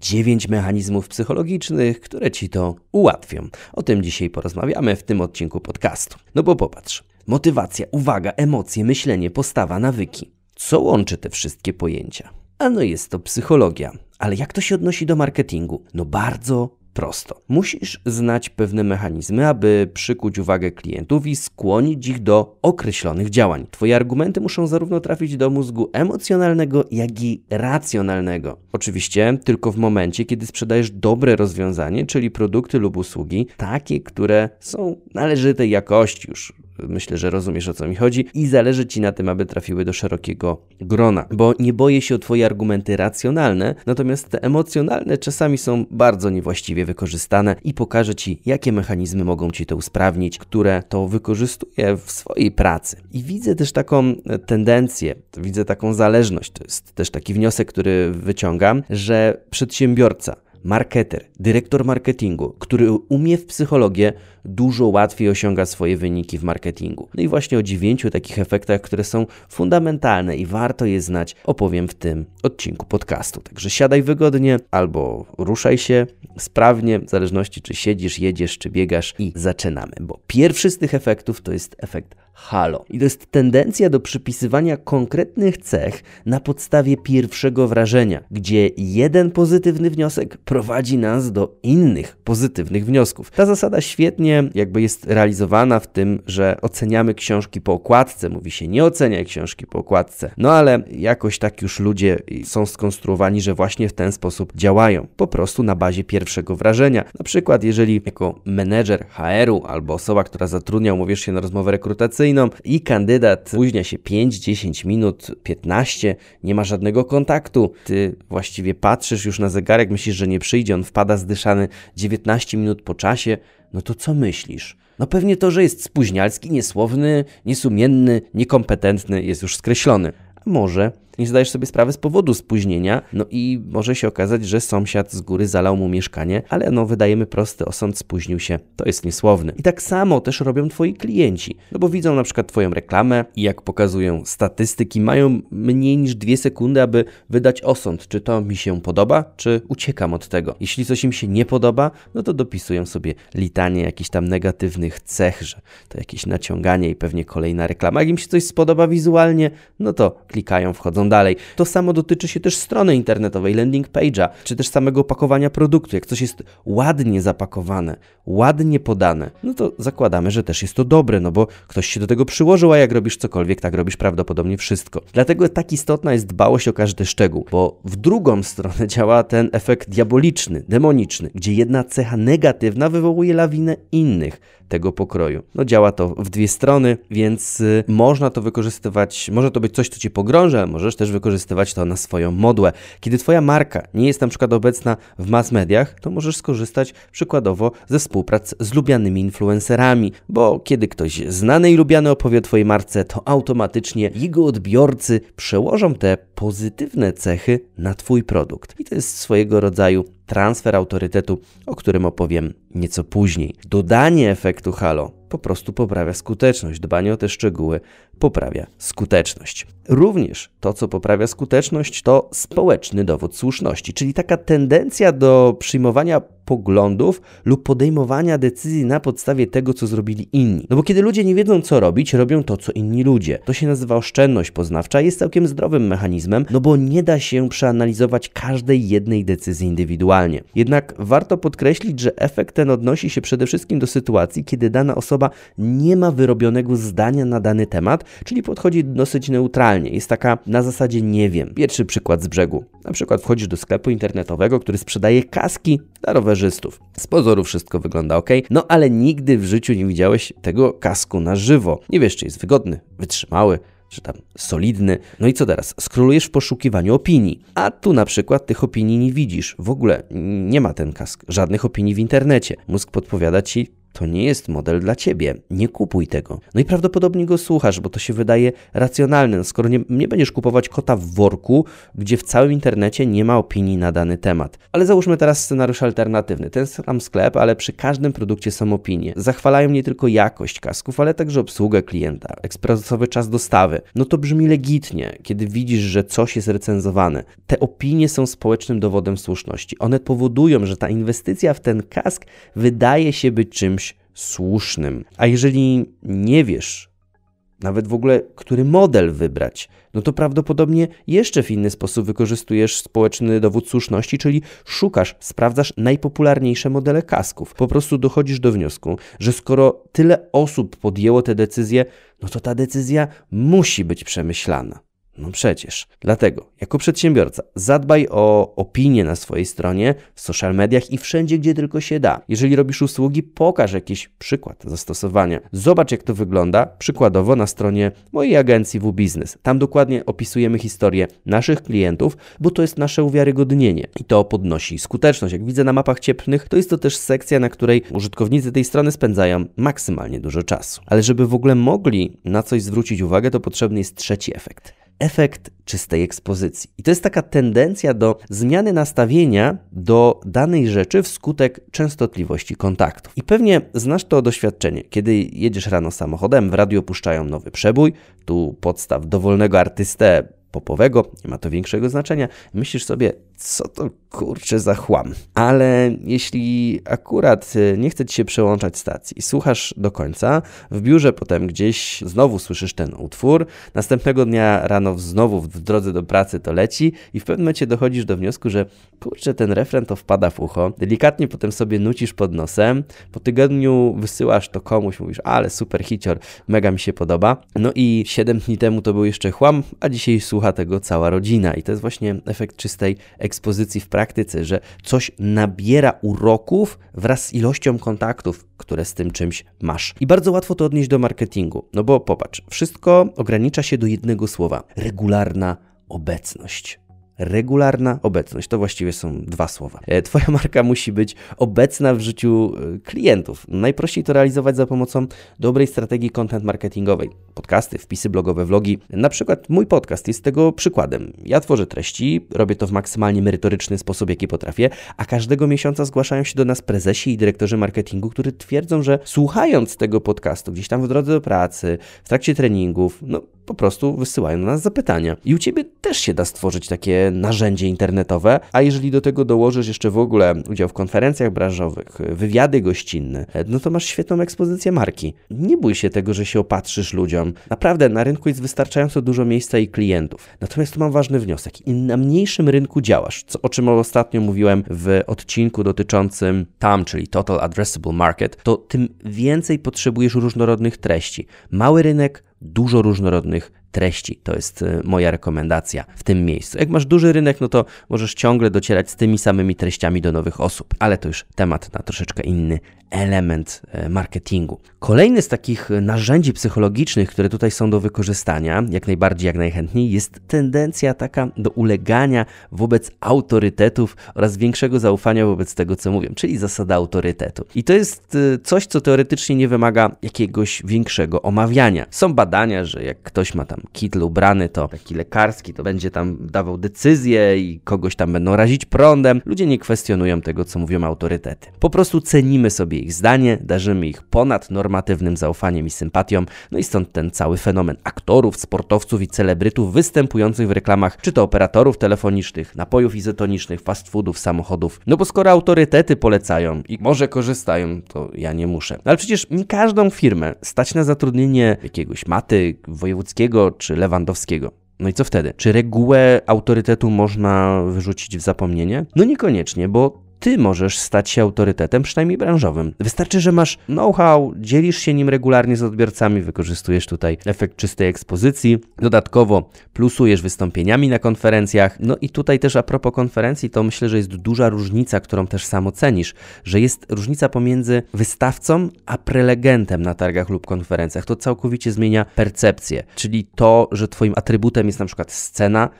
Dziewięć mechanizmów psychologicznych, które ci to ułatwią. O tym dzisiaj porozmawiamy w tym odcinku podcastu. No bo popatrz. Motywacja, uwaga, emocje, myślenie, postawa, nawyki. Co łączy te wszystkie pojęcia? Ano jest to psychologia. Ale jak to się odnosi do marketingu? No bardzo prosto. Musisz znać pewne mechanizmy, aby przykuć uwagę klientów i skłonić ich do określonych działań. Twoje argumenty muszą zarówno trafić do mózgu emocjonalnego, jak i racjonalnego. Oczywiście tylko w momencie, kiedy sprzedajesz dobre rozwiązanie, czyli produkty lub usługi, takie, które są należytej jakości, już Myślę, że rozumiesz o co mi chodzi. I zależy Ci na tym, aby trafiły do szerokiego grona, bo nie boję się o Twoje argumenty racjonalne, natomiast te emocjonalne czasami są bardzo niewłaściwie wykorzystane i pokażę Ci, jakie mechanizmy mogą Ci to usprawnić, które to wykorzystuję w swojej pracy. I widzę też taką tendencję, widzę taką zależność, to jest też taki wniosek, który wyciągam, że przedsiębiorca marketer, dyrektor marketingu, który umie w psychologię, dużo łatwiej osiąga swoje wyniki w marketingu. No i właśnie o dziewięciu takich efektach, które są fundamentalne i warto je znać, opowiem w tym odcinku podcastu. Także siadaj wygodnie albo ruszaj się sprawnie, w zależności czy siedzisz, jedziesz, czy biegasz i zaczynamy, bo pierwszy z tych efektów to jest efekt halo. I to jest tendencja do przypisywania konkretnych cech na podstawie pierwszego wrażenia, gdzie jeden pozytywny wniosek prowadzi nas do innych pozytywnych wniosków. Ta zasada świetnie jakby jest realizowana w tym, że oceniamy książki po okładce. Mówi się nie oceniaj książki po okładce. No ale jakoś tak już ludzie są skonstruowani, że właśnie w ten sposób działają. Po prostu na bazie pierwszego wrażenia. Na przykład jeżeli jako menedżer HR-u albo osoba, która zatrudnia, umówisz się na rozmowę rekrutacyjną, i kandydat spóźnia się 5, 10 minut, 15, nie ma żadnego kontaktu. Ty właściwie patrzysz już na zegarek, myślisz, że nie przyjdzie, on wpada zdyszany 19 minut po czasie. No to co myślisz? No pewnie to, że jest spóźnialski, niesłowny, niesumienny, niekompetentny jest już skreślony. A może nie zdajesz sobie sprawy z powodu spóźnienia, no i może się okazać, że sąsiad z góry zalał mu mieszkanie, ale no wydajemy prosty osąd, spóźnił się, to jest niesłowny. I tak samo też robią twoi klienci, no bo widzą na przykład twoją reklamę i jak pokazują statystyki, mają mniej niż dwie sekundy, aby wydać osąd, czy to mi się podoba, czy uciekam od tego. Jeśli coś im się nie podoba, no to dopisują sobie litanie jakichś tam negatywnych cech, że to jakieś naciąganie i pewnie kolejna reklama. Jak im się coś spodoba wizualnie, no to klikają, wchodzą dalej. To samo dotyczy się też strony internetowej, landing page'a, czy też samego opakowania produktu. Jak coś jest ładnie zapakowane, ładnie podane, no to zakładamy, że też jest to dobre, no bo ktoś się do tego przyłożył, a jak robisz cokolwiek, tak robisz prawdopodobnie wszystko. Dlatego tak istotna jest dbałość o każdy szczegół, bo w drugą stronę działa ten efekt diaboliczny, demoniczny, gdzie jedna cecha negatywna wywołuje lawinę innych tego pokroju. No działa to w dwie strony, więc y, można to wykorzystywać, może to być coś, co Ci pogrąży, ale możesz też wykorzystywać to na swoją modłę. Kiedy Twoja marka nie jest na przykład obecna w mass mediach, to możesz skorzystać przykładowo ze współprac z lubianymi influencerami, bo kiedy ktoś znany i lubiany opowie o Twojej marce, to automatycznie jego odbiorcy przełożą te pozytywne cechy na Twój produkt. I to jest swojego rodzaju transfer autorytetu, o którym opowiem nieco później. Dodanie efektu halo po prostu poprawia skuteczność. Dbanie o te szczegóły poprawia skuteczność. Również to, co poprawia skuteczność, to społeczny dowód słuszności, czyli taka tendencja do przyjmowania poglądów lub podejmowania decyzji na podstawie tego, co zrobili inni. No bo kiedy ludzie nie wiedzą, co robić, robią to, co inni ludzie. To się nazywa oszczędność poznawcza, jest całkiem zdrowym mechanizmem, no bo nie da się przeanalizować każdej jednej decyzji indywidualnie. Jednak warto podkreślić, że efekt ten odnosi się przede wszystkim do sytuacji, kiedy dana osoba nie ma wyrobionego zdania na dany temat, czyli podchodzi dosyć neutralnie. Jest taka na zasadzie nie wiem. Pierwszy przykład z brzegu. Na przykład wchodzisz do sklepu internetowego, który sprzedaje kaski dla rowerzystów. Z pozoru wszystko wygląda ok, no ale nigdy w życiu nie widziałeś tego kasku na żywo. Nie wiesz, czy jest wygodny, wytrzymały, czy tam solidny. No i co teraz? Skrolujesz w poszukiwaniu opinii, a tu na przykład tych opinii nie widzisz. W ogóle nie ma ten kask, żadnych opinii w internecie. Mózg podpowiada ci, to nie jest model dla ciebie. Nie kupuj tego. No i prawdopodobnie go słuchasz, bo to się wydaje racjonalne. No skoro nie, nie będziesz kupować kota w worku, gdzie w całym internecie nie ma opinii na dany temat. Ale załóżmy teraz scenariusz alternatywny. Ten sam sklep, ale przy każdym produkcie są opinie. Zachwalają nie tylko jakość kasków, ale także obsługę klienta, ekspresowy czas dostawy. No to brzmi legitnie, kiedy widzisz, że coś jest recenzowane. Te opinie są społecznym dowodem słuszności. One powodują, że ta inwestycja w ten kask wydaje się być czymś słusznym. A jeżeli nie wiesz, nawet w ogóle, który model wybrać, no to prawdopodobnie jeszcze w inny sposób wykorzystujesz społeczny dowód słuszności, czyli szukasz, sprawdzasz najpopularniejsze modele kasków. Po prostu dochodzisz do wniosku, że skoro tyle osób podjęło tę decyzję, no to ta decyzja musi być przemyślana. No przecież. Dlatego, jako przedsiębiorca, zadbaj o opinię na swojej stronie, w social mediach i wszędzie, gdzie tylko się da. Jeżeli robisz usługi, pokaż jakiś przykład zastosowania. Zobacz, jak to wygląda, przykładowo na stronie mojej agencji W-Business. Tam dokładnie opisujemy historię naszych klientów, bo to jest nasze uwiarygodnienie i to podnosi skuteczność. Jak widzę na mapach cieplnych, to jest to też sekcja, na której użytkownicy tej strony spędzają maksymalnie dużo czasu. Ale żeby w ogóle mogli na coś zwrócić uwagę, to potrzebny jest trzeci efekt efekt czystej ekspozycji. I to jest taka tendencja do zmiany nastawienia do danej rzeczy wskutek częstotliwości kontaktów. I pewnie znasz to doświadczenie, kiedy jedziesz rano samochodem, w radiu opuszczają nowy przebój, tu podstaw dowolnego artystę popowego, nie ma to większego znaczenia. Myślisz sobie, co to kurczę za chłam. Ale jeśli akurat y, nie chce ci się przełączać stacji, słuchasz do końca, w biurze potem gdzieś znowu słyszysz ten utwór, następnego dnia rano znowu w drodze do pracy to leci i w pewnym momencie dochodzisz do wniosku, że kurczę, ten refren to wpada w ucho, delikatnie potem sobie nucisz pod nosem, po tygodniu wysyłasz to komuś, mówisz, ale super hicior, mega mi się podoba. No i 7 dni temu to był jeszcze chłam, a dzisiaj słucha tego cała rodzina i to jest właśnie efekt czystej ekspozycji w praktyce, że coś nabiera uroków wraz z ilością kontaktów, które z tym czymś masz. I bardzo łatwo to odnieść do marketingu, no bo popatrz, wszystko ogranicza się do jednego słowa: regularna obecność. Regularna obecność to właściwie są dwa słowa. E, twoja marka musi być obecna w życiu e, klientów. Najprościej to realizować za pomocą dobrej strategii content marketingowej. Podcasty, wpisy blogowe, vlogi. Na przykład mój podcast jest tego przykładem. Ja tworzę treści, robię to w maksymalnie merytoryczny sposób, jaki potrafię, a każdego miesiąca zgłaszają się do nas prezesi i dyrektorzy marketingu, którzy twierdzą, że słuchając tego podcastu gdzieś tam w drodze do pracy, w trakcie treningów, no po prostu wysyłają do nas zapytania. I u Ciebie też się da stworzyć takie narzędzie internetowe, a jeżeli do tego dołożysz jeszcze w ogóle udział w konferencjach branżowych, wywiady gościnne, no to masz świetną ekspozycję marki. Nie bój się tego, że się opatrzysz ludziom. Naprawdę na rynku jest wystarczająco dużo miejsca i klientów. Natomiast tu mam ważny wniosek. Im na mniejszym rynku działasz, co, o czym ostatnio mówiłem w odcinku dotyczącym TAM, czyli Total Addressable Market, to tym więcej potrzebujesz różnorodnych treści. Mały rynek, dużo różnorodnych treści. To jest y, moja rekomendacja w tym miejscu. Jak masz duży rynek, no to możesz ciągle docierać z tymi samymi treściami do nowych osób, ale to już temat na troszeczkę inny element e, marketingu. Kolejny z takich narzędzi psychologicznych, które tutaj są do wykorzystania, jak najbardziej, jak najchętniej, jest tendencja taka do ulegania wobec autorytetów oraz większego zaufania wobec tego, co mówią, czyli zasada autorytetu. I to jest e, coś, co teoretycznie nie wymaga jakiegoś większego omawiania. Są badania, że jak ktoś ma tam kitl ubrany, to taki lekarski, to będzie tam dawał decyzje i kogoś tam będą razić prądem. Ludzie nie kwestionują tego, co mówią autorytety. Po prostu cenimy sobie ich zdanie, darzymy ich ponadnormatywnym zaufaniem i sympatią, no i stąd ten cały fenomen aktorów, sportowców i celebrytów występujących w reklamach, czy to operatorów telefonicznych, napojów izotonicznych, fast foodów, samochodów. No bo skoro autorytety polecają i może korzystają, to ja nie muszę. No ale przecież nie każdą firmę stać na zatrudnienie jakiegoś maty wojewódzkiego czy Lewandowskiego. No i co wtedy? Czy regułę autorytetu można wyrzucić w zapomnienie? No niekoniecznie, bo ty możesz stać się autorytetem, przynajmniej branżowym. Wystarczy, że masz know-how, dzielisz się nim regularnie z odbiorcami, wykorzystujesz tutaj efekt czystej ekspozycji, dodatkowo plusujesz wystąpieniami na konferencjach. No i tutaj też a propos konferencji, to myślę, że jest duża różnica, którą też sam ocenisz, że jest różnica pomiędzy wystawcą a prelegentem na targach lub konferencjach. To całkowicie zmienia percepcję, czyli to, że twoim atrybutem jest na przykład scena,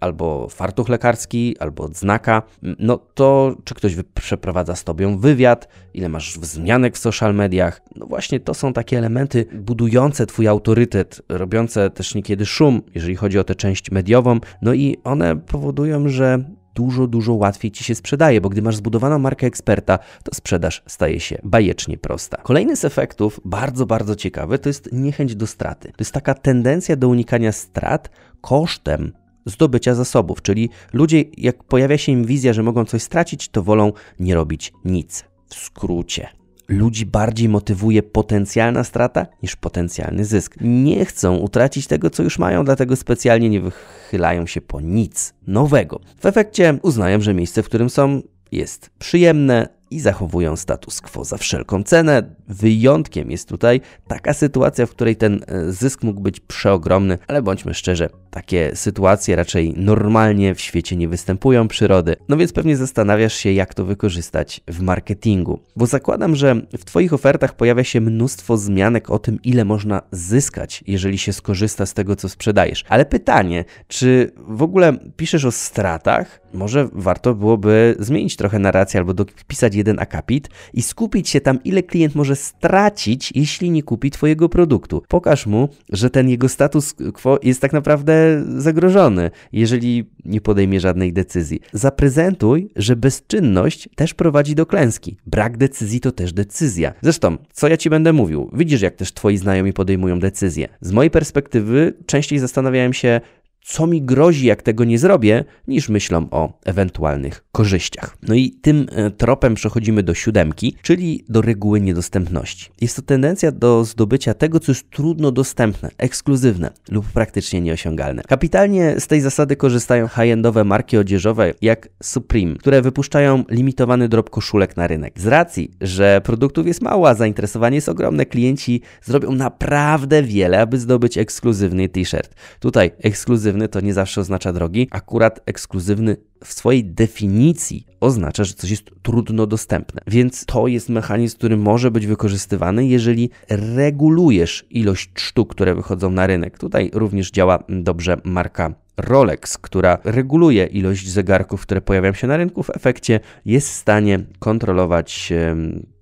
albo fartuch lekarski, albo odznaka, no to czy ktoś przeprowadza z tobą wywiad, ile masz wzmianek w social mediach, no właśnie to są takie elementy budujące twój autorytet, robiące też niekiedy szum, jeżeli chodzi o tę część mediową, no i one powodują, że dużo, dużo łatwiej ci się sprzedaje, bo gdy masz zbudowaną markę eksperta, to sprzedaż staje się bajecznie prosta. Kolejny z efektów, bardzo, bardzo ciekawy, to jest niechęć do straty. To jest taka tendencja do unikania strat kosztem zdobycia zasobów, czyli ludzie, jak pojawia się im wizja, że mogą coś stracić, to wolą nie robić nic. W skrócie. Ludzi bardziej motywuje potencjalna strata niż potencjalny zysk. Nie chcą utracić tego, co już mają, dlatego specjalnie nie wychylają się po nic nowego. W efekcie uznają, że miejsce, w którym są, jest przyjemne, i zachowują status quo za wszelką cenę. Wyjątkiem jest tutaj taka sytuacja, w której ten e, zysk mógł być przeogromny, ale bądźmy szczerzy, takie sytuacje raczej normalnie w świecie nie występują przyrody. No więc pewnie zastanawiasz się, jak to wykorzystać w marketingu. Bo zakładam, że w Twoich ofertach pojawia się mnóstwo zmianek o tym, ile można zyskać, jeżeli się skorzysta z tego, co sprzedajesz. Ale pytanie, czy w ogóle piszesz o stratach? Może warto byłoby zmienić trochę narrację albo dopisać jeden akapit i skupić się tam, ile klient może stracić, jeśli nie kupi Twojego produktu. Pokaż mu, że ten jego status quo jest tak naprawdę zagrożony, jeżeli nie podejmie żadnej decyzji. Zaprezentuj, że bezczynność też prowadzi do klęski. Brak decyzji to też decyzja. Zresztą, co ja Ci będę mówił? Widzisz, jak też Twoi znajomi podejmują decyzje. Z mojej perspektywy częściej zastanawiałem się, co mi grozi, jak tego nie zrobię, niż myślą o ewentualnych korzyściach. No i tym e, tropem przechodzimy do siódemki, czyli do reguły niedostępności. Jest to tendencja do zdobycia tego, co jest trudno dostępne, ekskluzywne lub praktycznie nieosiągalne. Kapitalnie z tej zasady korzystają high-endowe marki odzieżowe jak Supreme, które wypuszczają limitowany drop koszulek na rynek. Z racji, że produktów jest mało, a zainteresowanie jest ogromne, klienci zrobią naprawdę wiele, aby zdobyć ekskluzywny t-shirt. Tutaj ekskluzywny ekskluzywny to nie zawsze oznacza drogi. Akurat ekskluzywny w swojej definicji oznacza, że coś jest trudno dostępne. Więc to jest mechanizm, który może być wykorzystywany, jeżeli regulujesz ilość sztuk, które wychodzą na rynek. Tutaj również działa dobrze marka Rolex, która reguluje ilość zegarków, które pojawiają się na rynku, w efekcie jest w stanie kontrolować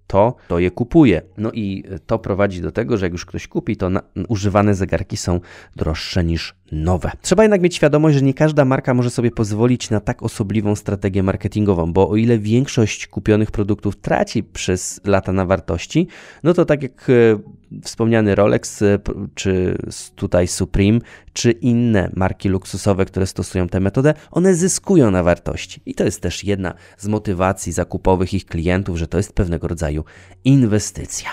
to, to je kupuje. No i to prowadzi do tego, że jak już ktoś kupi, to używane zegarki są droższe niż nowe. Trzeba jednak mieć świadomość, że nie każda marka może sobie pozwolić na tak osobliwą strategię marketingową, bo o ile większość kupionych produktów traci przez lata na wartości, no to tak jak e, wspomniany Rolex, e, czy tutaj Supreme, czy inne marki luksusowe, które stosują tę metodę, one zyskują na wartości. I to jest też jedna z motywacji zakupowych ich klientów, że to jest pewnego rodzaju inwestycja.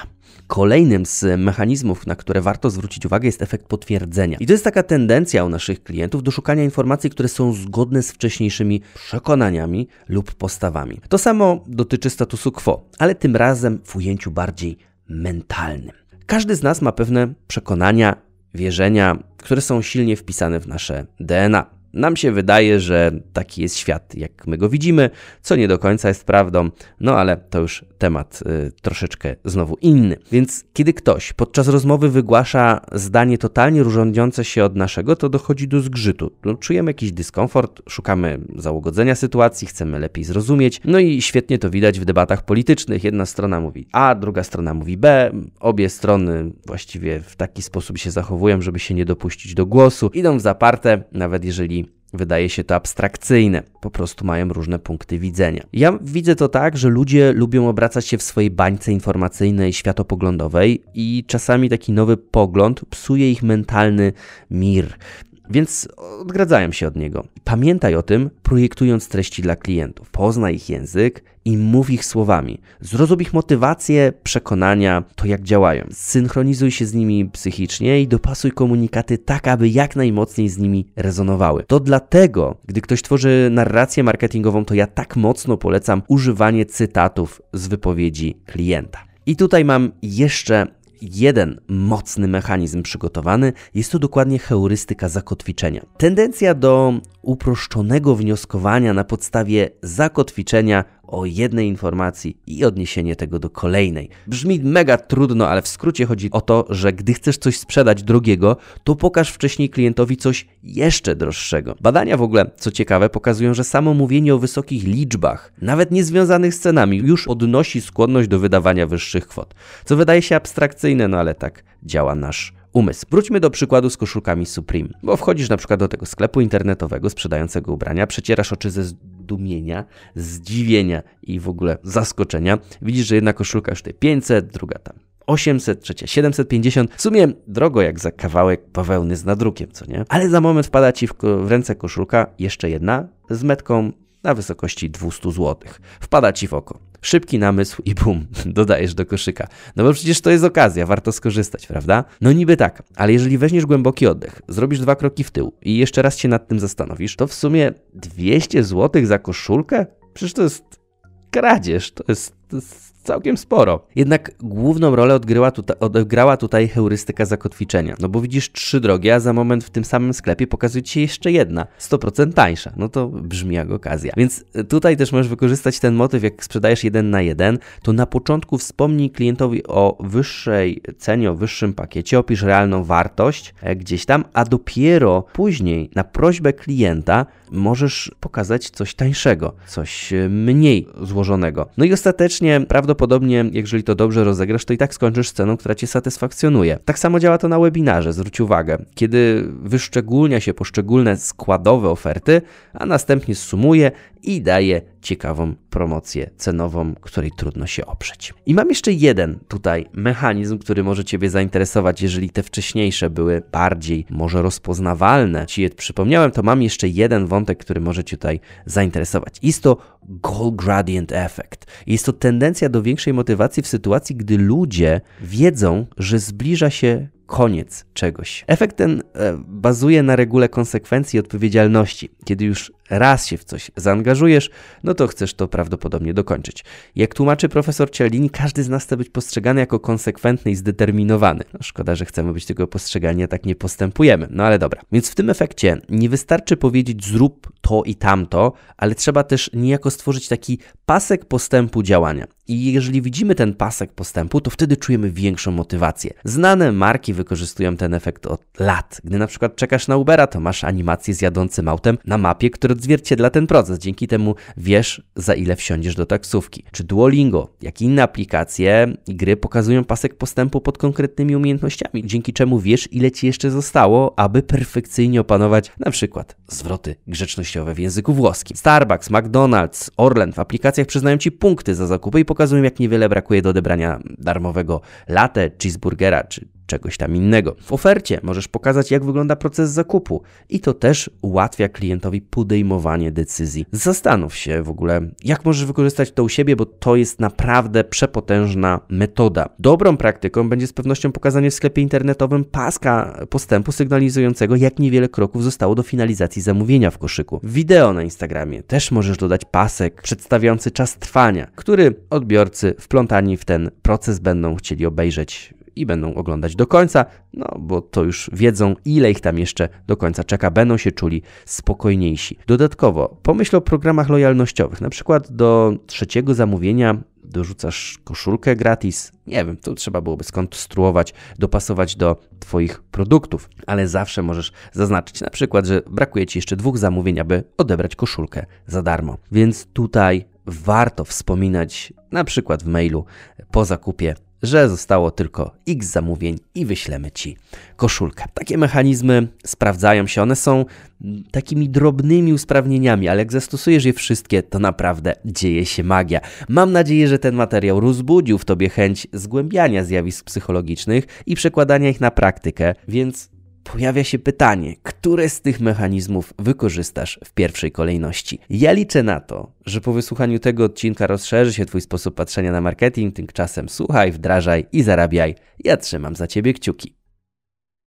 Kolejnym z mechanizmów, na które warto zwrócić uwagę, jest efekt potwierdzenia. I to jest taka tendencja u naszych klientów do szukania informacji, które są zgodne z wcześniejszymi przekonaniami lub postawami. To samo dotyczy statusu quo, ale tym razem w ujęciu bardziej mentalnym. Każdy z nas ma pewne przekonania, wierzenia, które są silnie wpisane w nasze DNA. Nam się wydaje, że taki jest świat, jak my go widzimy, co nie do końca jest prawdą, no ale to już temat y, troszeczkę znowu inny. Więc kiedy ktoś podczas rozmowy wygłasza zdanie totalnie różniące się od naszego, to dochodzi do zgrzytu. No, czujemy jakiś dyskomfort, szukamy załogodzenia sytuacji, chcemy lepiej zrozumieć. No i świetnie to widać w debatach politycznych. Jedna strona mówi A, druga strona mówi B. Obie strony właściwie w taki sposób się zachowują, żeby się nie dopuścić do głosu. Idą w zaparte, nawet jeżeli Wydaje się to abstrakcyjne, po prostu mają różne punkty widzenia. Ja widzę to tak, że ludzie lubią obracać się w swojej bańce informacyjnej, światopoglądowej i czasami taki nowy pogląd psuje ich mentalny mir. Więc odgradzają się od niego. Pamiętaj o tym, projektując treści dla klientów. Poznaj ich język i mów ich słowami. Zrozum ich motywację, przekonania, to jak działają. Synchronizuj się z nimi psychicznie i dopasuj komunikaty tak, aby jak najmocniej z nimi rezonowały. To dlatego, gdy ktoś tworzy narrację marketingową, to ja tak mocno polecam używanie cytatów z wypowiedzi klienta. I tutaj mam jeszcze jeden mocny mechanizm przygotowany. Jest to dokładnie heurystyka zakotwiczenia. Tendencja do uproszczonego wnioskowania na podstawie zakotwiczenia o jednej informacji i odniesienie tego do kolejnej. Brzmi mega trudno, ale w skrócie chodzi o to, że gdy chcesz coś sprzedać drogiego, to pokaż wcześniej klientowi coś jeszcze droższego. Badania w ogóle, co ciekawe, pokazują, że samo mówienie o wysokich liczbach, nawet niezwiązanych z cenami, już podnosi skłonność do wydawania wyższych kwot. Co wydaje się abstrakcyjne, no ale tak działa nasz umysł. Wróćmy do przykładu z koszulkami Supreme, bo wchodzisz na przykład do tego sklepu internetowego sprzedającego ubrania, przecierasz oczy ze zdumienia, zdziwienia i w ogóle zaskoczenia. Widzisz, że jedna koszulka już tutaj 500, druga tam 800, trzecia 750. W sumie drogo jak za kawałek bawełny z nadrukiem, co nie? Ale za moment wpada ci w, w ręce koszulka jeszcze jedna z metką na wysokości 200 zł. Wpada ci w oko. Szybki namysł i bum, dodajesz do koszyka. No bo przecież to jest okazja, warto skorzystać, prawda? No niby tak, ale jeżeli weźmiesz głęboki oddech, zrobisz dwa kroki w tył i jeszcze raz się nad tym zastanowisz, to w sumie 200 zł za koszulkę? Przecież to jest kradzież, to jest, to jest całkiem sporo. Jednak główną rolę odgryła odegrała tutaj heurystyka zakotwiczenia. No bo widzisz trzy drogi, a za moment w tym samym sklepie pokazuje ci się jeszcze jedna, 100% tańsza. No to brzmi jak okazja. Więc tutaj też możesz wykorzystać ten motyw, jak sprzedajesz jeden na jeden, to na początku wspomnij klientowi o wyższej cenie, o wyższym pakiecie, opisz realną wartość e, gdzieś tam, a dopiero później na prośbę klienta możesz pokazać coś tańszego, coś e, mniej złożonego. No i ostatecznie prawdopodobnie, jeżeli to dobrze rozegrasz, to i tak skończysz z ceną, która cię satysfakcjonuje. Tak samo działa to na webinarze, zwróć uwagę. Kiedy wyszczególnia się poszczególne składowe oferty, a następnie sumuje i daje ciekawą promocję cenową, której trudno się oprzeć. I mam jeszcze jeden tutaj mechanizm, który może Ciebie zainteresować, jeżeli te wcześniejsze były bardziej może rozpoznawalne. Ci je przypomniałem, to mam jeszcze jeden wątek, który może Cię tutaj zainteresować. Jest to Goal Gradient Effect. Jest to tendencja do większej motywacji w sytuacji, gdy ludzie wiedzą, że zbliża się koniec czegoś. Efekt ten e, bazuje na regule konsekwencji i odpowiedzialności. Kiedy już raz się w coś zaangażujesz, no to chcesz to prawdopodobnie dokończyć. Jak tłumaczy profesor Cialdini, każdy z nas chce być postrzegany jako konsekwentny i zdeterminowany. No, szkoda, że chcemy być tego postrzegani, a tak nie postępujemy. No ale dobra. Więc w tym efekcie nie wystarczy powiedzieć zrób to i tamto, ale trzeba też niejako stworzyć taki pasek postępu działania. I jeżeli widzimy ten pasek postępu, to wtedy czujemy większą motywację. Znane marki wykorzystują ten efekt od lat. Gdy na przykład czekasz na Ubera, to masz animację z jadącym autem na mapie, które odzwierciedla ten proces. Dzięki temu wiesz, za ile wsiądziesz do taksówki. Czy Duolingo, jak i inne aplikacje i gry pokazują pasek postępu pod konkretnymi umiejętnościami, dzięki czemu wiesz, ile ci jeszcze zostało, aby perfekcyjnie opanować na przykład zwroty grzecznościowe w języku włoskim. Starbucks, McDonald's, Orlen w aplikacjach przyznają ci punkty za zakupy i pokazują, jak niewiele brakuje do odebrania darmowego latte, cheeseburgera czy czegoś tam innego. W ofercie możesz pokazać, jak wygląda proces zakupu i to też ułatwia klientowi podejmowanie decyzji. Zastanów się w ogóle, jak możesz wykorzystać to u siebie, bo to jest naprawdę przepotężna metoda. Dobrą praktyką będzie z pewnością pokazanie w sklepie internetowym paska postępu sygnalizującego, jak niewiele kroków zostało do finalizacji zamówienia w koszyku. Wideo na Instagramie też możesz dodać pasek przedstawiający czas trwania, który odbiorcy wplątani w ten proces będą chcieli obejrzeć i będą oglądać do końca, no bo to już wiedzą, ile ich tam jeszcze do końca czeka, będą się czuli spokojniejsi. Dodatkowo, pomyśl o programach lojalnościowych, na przykład do trzeciego zamówienia dorzucasz koszulkę gratis. Nie wiem, to trzeba byłoby skonstruować, dopasować do Twoich produktów, ale zawsze możesz zaznaczyć na przykład, że brakuje Ci jeszcze dwóch zamówień, aby odebrać koszulkę za darmo. Więc tutaj warto wspominać na przykład w mailu po zakupie że zostało tylko x zamówień i wyślemy Ci koszulkę. Takie mechanizmy sprawdzają się, one są takimi drobnymi usprawnieniami, ale jak zastosujesz je wszystkie, to naprawdę dzieje się magia. Mam nadzieję, że ten materiał rozbudził w Tobie chęć zgłębiania zjawisk psychologicznych i przekładania ich na praktykę, więc pojawia się pytanie, które z tych mechanizmów wykorzystasz w pierwszej kolejności. Ja liczę na to, że po wysłuchaniu tego odcinka rozszerzy się Twój sposób patrzenia na marketing, tymczasem słuchaj, wdrażaj i zarabiaj. Ja trzymam za Ciebie kciuki.